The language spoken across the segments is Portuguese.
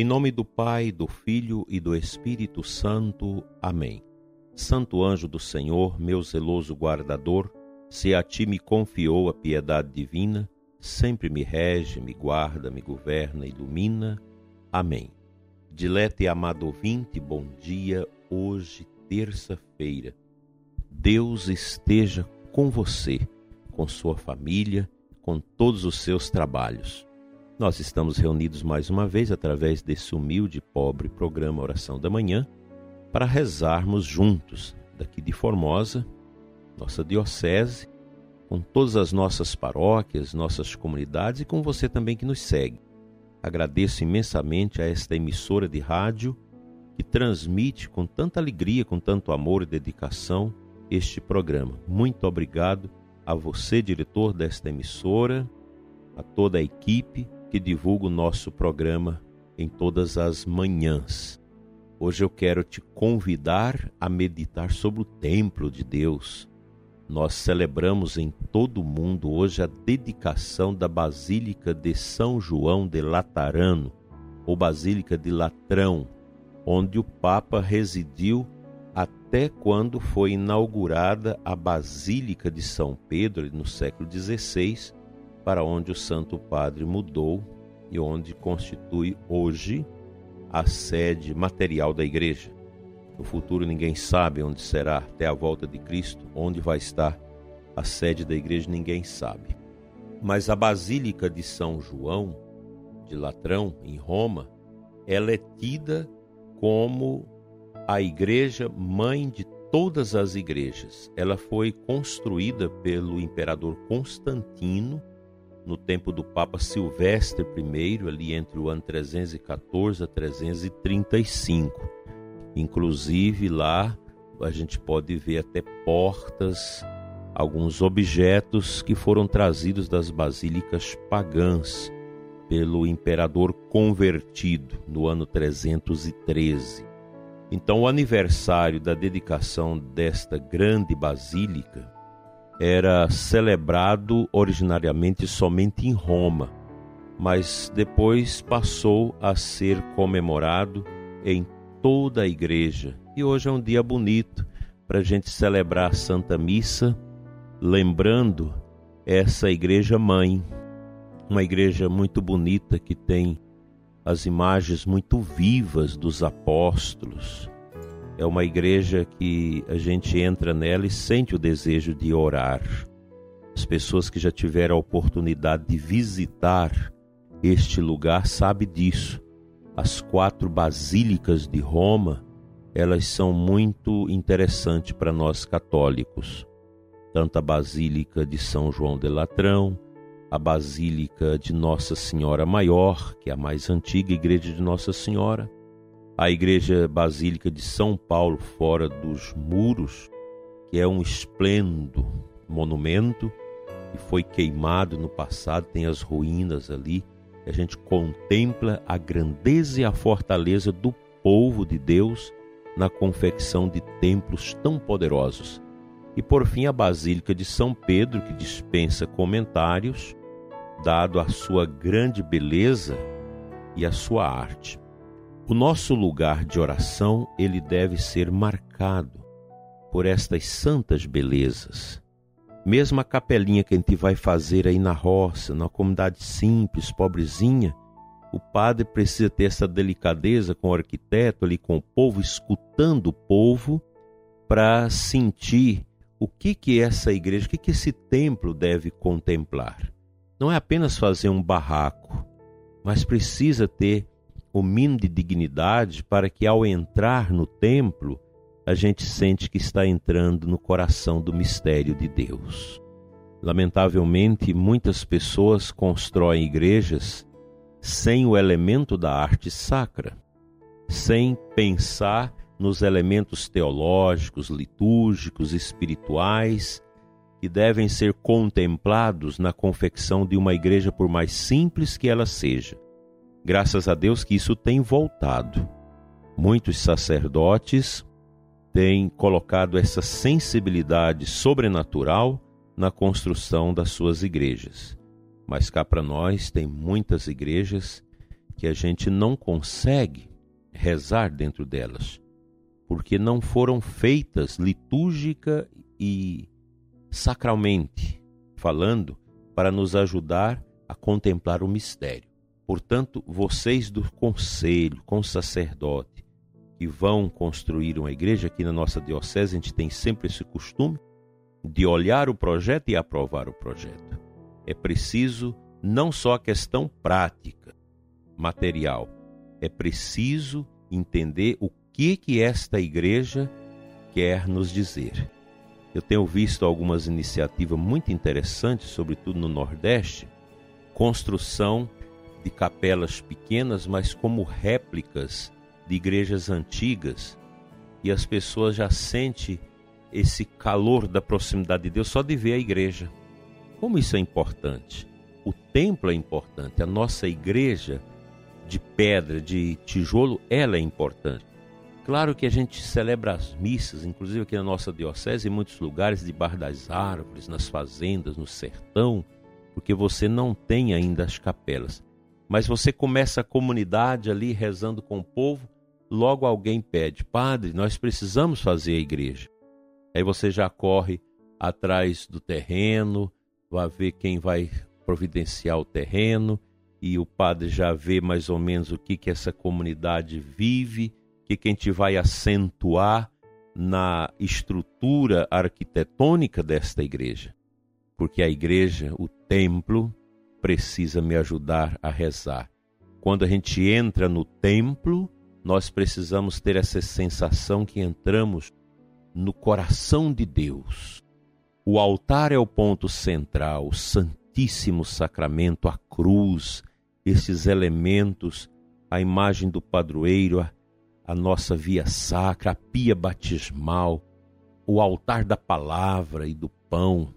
Em nome do Pai, do Filho e do Espírito Santo. Amém. Santo anjo do Senhor, meu zeloso guardador, se a ti me confiou a piedade divina, sempre me rege, me guarda, me governa, ilumina. Amém. Dilete e amado ouvinte, bom dia, hoje, terça-feira. Deus esteja com você, com sua família, com todos os seus trabalhos. Nós estamos reunidos mais uma vez através desse humilde e pobre programa Oração da Manhã para rezarmos juntos, daqui de Formosa, nossa diocese, com todas as nossas paróquias, nossas comunidades e com você também que nos segue. Agradeço imensamente a esta emissora de rádio que transmite com tanta alegria, com tanto amor e dedicação este programa. Muito obrigado a você, diretor desta emissora, a toda a equipe que divulga o nosso programa em todas as manhãs. Hoje eu quero te convidar a meditar sobre o templo de Deus. Nós celebramos em todo o mundo hoje a dedicação da Basílica de São João de Latarano, ou Basílica de Latrão, onde o Papa residiu até quando foi inaugurada a Basílica de São Pedro no século XVI para onde o Santo Padre mudou e onde constitui hoje a sede material da igreja. No futuro ninguém sabe onde será até a volta de Cristo, onde vai estar a sede da igreja, ninguém sabe. Mas a Basílica de São João de Latrão, em Roma, ela é tida como a igreja mãe de todas as igrejas. Ela foi construída pelo imperador Constantino no tempo do Papa Silvestre I, ali entre o ano 314 a 335. Inclusive lá a gente pode ver até portas, alguns objetos que foram trazidos das basílicas pagãs pelo imperador convertido no ano 313. Então, o aniversário da dedicação desta grande basílica era celebrado originariamente somente em Roma, mas depois passou a ser comemorado em toda a igreja. E hoje é um dia bonito para a gente celebrar a Santa Missa, lembrando essa igreja mãe, uma igreja muito bonita que tem as imagens muito vivas dos apóstolos, é uma igreja que a gente entra nela e sente o desejo de orar. As pessoas que já tiveram a oportunidade de visitar este lugar sabem disso. As quatro basílicas de Roma, elas são muito interessantes para nós católicos. Tanto a Basílica de São João de Latrão, a Basílica de Nossa Senhora Maior, que é a mais antiga igreja de Nossa Senhora, a Igreja Basílica de São Paulo, fora dos muros, que é um esplêndido monumento que foi queimado no passado, tem as ruínas ali. A gente contempla a grandeza e a fortaleza do povo de Deus na confecção de templos tão poderosos. E por fim, a Basílica de São Pedro, que dispensa comentários, dado a sua grande beleza e a sua arte. O nosso lugar de oração, ele deve ser marcado por estas santas belezas. Mesmo a capelinha que a gente vai fazer aí na roça, na comunidade simples, pobrezinha, o padre precisa ter essa delicadeza com o arquiteto ali, com o povo, escutando o povo, para sentir o que que essa igreja, o que que esse templo deve contemplar. Não é apenas fazer um barraco, mas precisa ter o mínimo de dignidade para que ao entrar no templo a gente sente que está entrando no coração do mistério de Deus. Lamentavelmente, muitas pessoas constroem igrejas sem o elemento da arte sacra, sem pensar nos elementos teológicos, litúrgicos, espirituais que devem ser contemplados na confecção de uma igreja, por mais simples que ela seja Graças a Deus que isso tem voltado. Muitos sacerdotes têm colocado essa sensibilidade sobrenatural na construção das suas igrejas. Mas cá para nós tem muitas igrejas que a gente não consegue rezar dentro delas, porque não foram feitas litúrgica e sacralmente falando para nos ajudar a contemplar o mistério. Portanto, vocês do conselho, com o sacerdote, que vão construir uma igreja aqui na nossa diocese, a gente tem sempre esse costume de olhar o projeto e aprovar o projeto. É preciso não só a questão prática, material, é preciso entender o que que esta igreja quer nos dizer. Eu tenho visto algumas iniciativas muito interessantes, sobretudo no Nordeste, construção de capelas pequenas, mas como réplicas de igrejas antigas, e as pessoas já sentem esse calor da proximidade de Deus só de ver a igreja. Como isso é importante? O templo é importante, a nossa igreja de pedra, de tijolo, ela é importante. Claro que a gente celebra as missas, inclusive aqui na nossa diocese, em muitos lugares, debaixo das árvores, nas fazendas, no sertão, porque você não tem ainda as capelas. Mas você começa a comunidade ali rezando com o povo, logo alguém pede: Padre, nós precisamos fazer a igreja. Aí você já corre atrás do terreno, vai ver quem vai providenciar o terreno, e o padre já vê mais ou menos o que, que essa comunidade vive, que, que a gente vai acentuar na estrutura arquitetônica desta igreja. Porque a igreja, o templo, precisa me ajudar a rezar. Quando a gente entra no templo, nós precisamos ter essa sensação que entramos no coração de Deus. O altar é o ponto central, o Santíssimo Sacramento, a cruz, esses elementos, a imagem do padroeiro, a, a nossa via sacra, a pia batismal, o altar da palavra e do pão,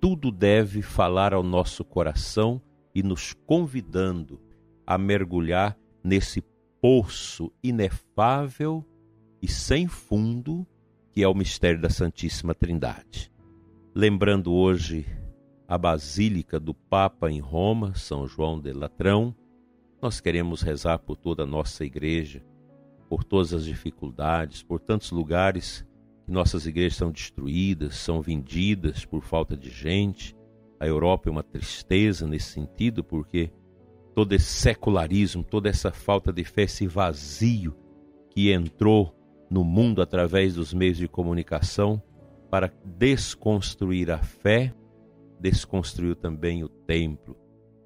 tudo deve falar ao nosso coração e nos convidando a mergulhar nesse poço inefável e sem fundo que é o mistério da Santíssima Trindade. Lembrando hoje a Basílica do Papa em Roma, São João de Latrão, nós queremos rezar por toda a nossa igreja, por todas as dificuldades, por tantos lugares nossas igrejas são destruídas, são vendidas por falta de gente. A Europa é uma tristeza nesse sentido, porque todo esse secularismo, toda essa falta de fé, esse vazio que entrou no mundo através dos meios de comunicação para desconstruir a fé desconstruiu também o templo.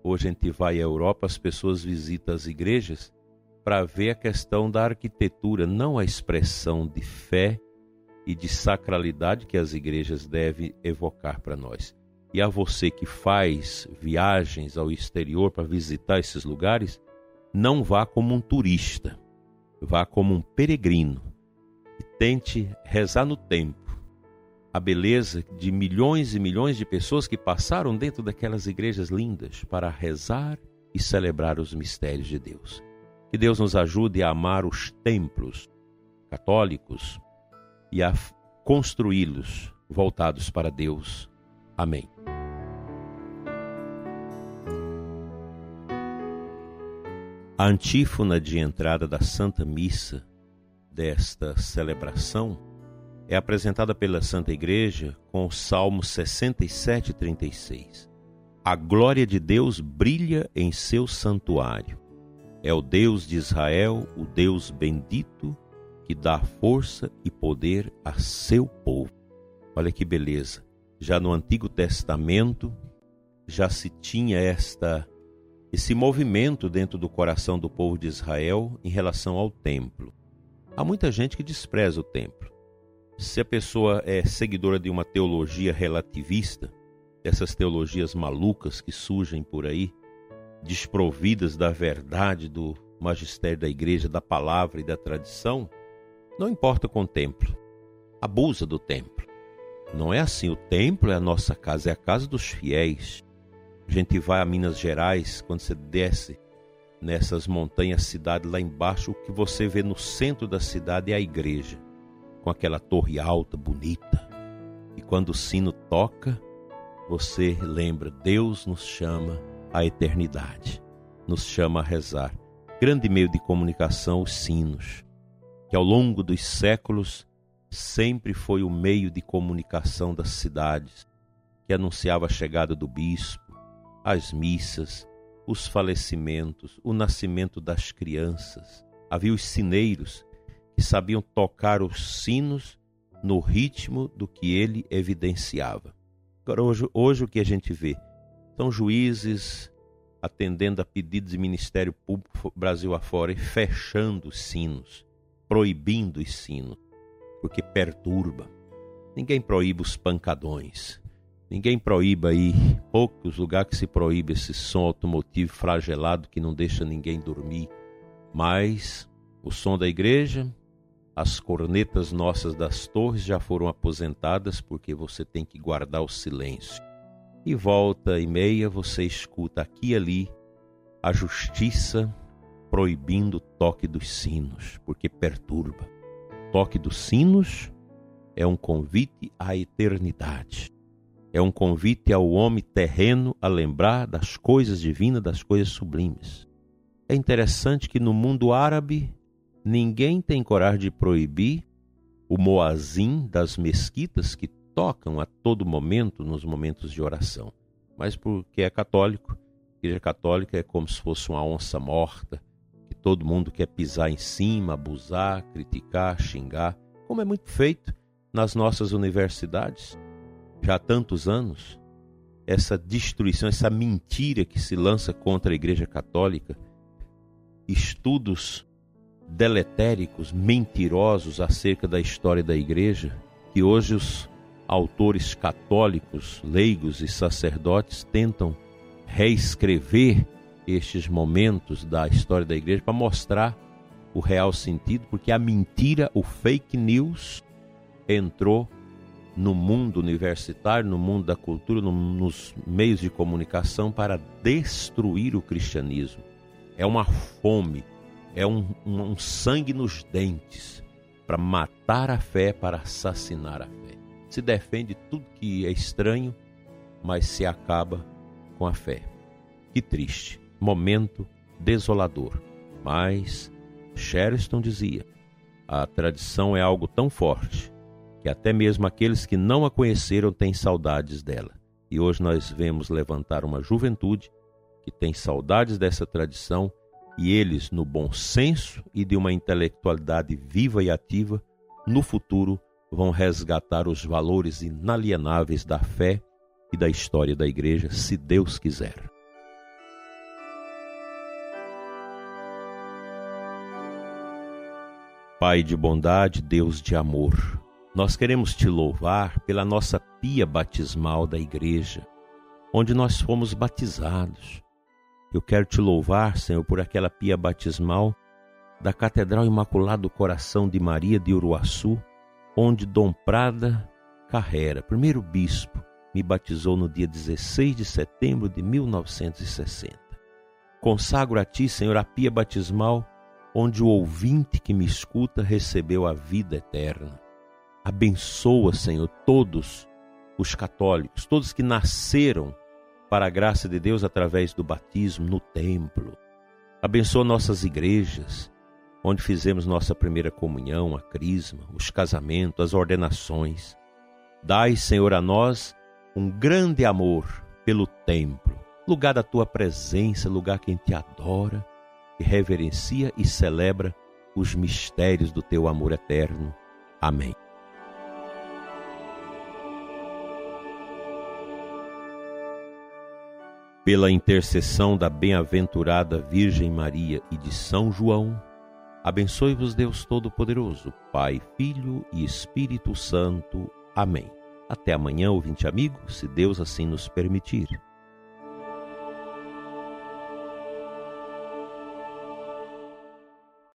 Hoje a gente vai à Europa, as pessoas visitam as igrejas para ver a questão da arquitetura, não a expressão de fé e de sacralidade que as igrejas devem evocar para nós. E a você que faz viagens ao exterior para visitar esses lugares, não vá como um turista, vá como um peregrino e tente rezar no templo a beleza de milhões e milhões de pessoas que passaram dentro daquelas igrejas lindas para rezar e celebrar os mistérios de Deus. Que Deus nos ajude a amar os templos católicos e a construí-los voltados para Deus. Amém. A antífona de entrada da Santa Missa desta celebração é apresentada pela Santa Igreja com o Salmo 67, 36. A glória de Deus brilha em seu santuário. É o Deus de Israel, o Deus bendito, que dá força e poder a seu povo. Olha que beleza. Já no Antigo Testamento já se tinha esta esse movimento dentro do coração do povo de Israel em relação ao templo. Há muita gente que despreza o templo se a pessoa é seguidora de uma teologia relativista, essas teologias malucas que surgem por aí, desprovidas da verdade do magistério da igreja, da palavra e da tradição, não importa com o templo, abusa do templo. Não é assim, o templo é a nossa casa, é a casa dos fiéis. A gente vai a Minas Gerais, quando você desce nessas montanhas, cidade lá embaixo, o que você vê no centro da cidade é a igreja com aquela torre alta, bonita. E quando o sino toca, você lembra, Deus nos chama à eternidade, nos chama a rezar. grande meio de comunicação, os sinos, que ao longo dos séculos sempre foi o meio de comunicação das cidades, que anunciava a chegada do bispo, as missas, os falecimentos, o nascimento das crianças. Havia os sineiros que sabiam tocar os sinos no ritmo do que ele evidenciava. Agora, hoje, hoje o que a gente vê são juízes atendendo a pedidos de Ministério Público Brasil afora e fechando os sinos, proibindo os sinos, porque perturba. Ninguém proíbe os pancadões. Ninguém proíbe aí, poucos lugares que se proíbe esse som automotivo fragelado que não deixa ninguém dormir. Mas o som da igreja, as cornetas nossas das torres já foram aposentadas porque você tem que guardar o silêncio. E volta e meia você escuta aqui e ali a justiça proibindo o toque dos sinos, porque perturba. O toque dos sinos é um convite à eternidade. É um convite ao homem terreno a lembrar das coisas divinas, das coisas sublimes. É interessante que no mundo árabe ninguém tem coragem de proibir o moazim das mesquitas que tocam a todo momento nos momentos de oração. Mas porque é católico, a igreja católica é como se fosse uma onça morta, todo mundo quer pisar em cima, abusar, criticar, xingar, como é muito feito nas nossas universidades. Já há tantos anos, essa destruição, essa mentira que se lança contra a Igreja Católica, estudos deletéricos, mentirosos acerca da história da Igreja, que hoje os autores católicos, leigos e sacerdotes tentam reescrever estes momentos da história da Igreja para mostrar o real sentido, porque a mentira, o fake news, entrou no mundo universitário, no mundo da cultura, no, nos meios de comunicação para destruir o cristianismo. É uma fome, é um, um, um sangue nos dentes para matar a fé, para assassinar a fé. Se defende tudo que é estranho, mas se acaba com a fé. Que triste, momento desolador. Mas Sherston dizia: a tradição é algo tão forte que até mesmo aqueles que não a conheceram têm saudades dela. E hoje nós vemos levantar uma juventude que tem saudades dessa tradição e eles, no bom senso e de uma intelectualidade viva e ativa, no futuro vão resgatar os valores inalienáveis da fé e da história da igreja, se Deus quiser. Pai de bondade, Deus de amor, nós queremos te louvar pela nossa pia batismal da igreja, onde nós fomos batizados. Eu quero te louvar, Senhor, por aquela pia batismal da Catedral Imaculada do Coração de Maria de Uruaçu, onde Dom Prada Carrera, primeiro bispo, me batizou no dia 16 de setembro de 1960. Consagro a ti, Senhor, a pia batismal onde o ouvinte que me escuta recebeu a vida eterna. Abençoa, Senhor, todos os católicos, todos que nasceram para a graça de Deus através do batismo no templo. Abençoa nossas igrejas, onde fizemos nossa primeira comunhão, a crisma, os casamentos, as ordenações. Dai, Senhor, a nós um grande amor pelo templo, lugar da tua presença, lugar que te adora, reverencia e celebra os mistérios do teu amor eterno. Amém. pela intercessão da bem-aventurada Virgem Maria e de São João, abençoe-vos Deus Todo-Poderoso, Pai, Filho e Espírito Santo. Amém. Até amanhã, ouvinte amigo, se Deus assim nos permitir.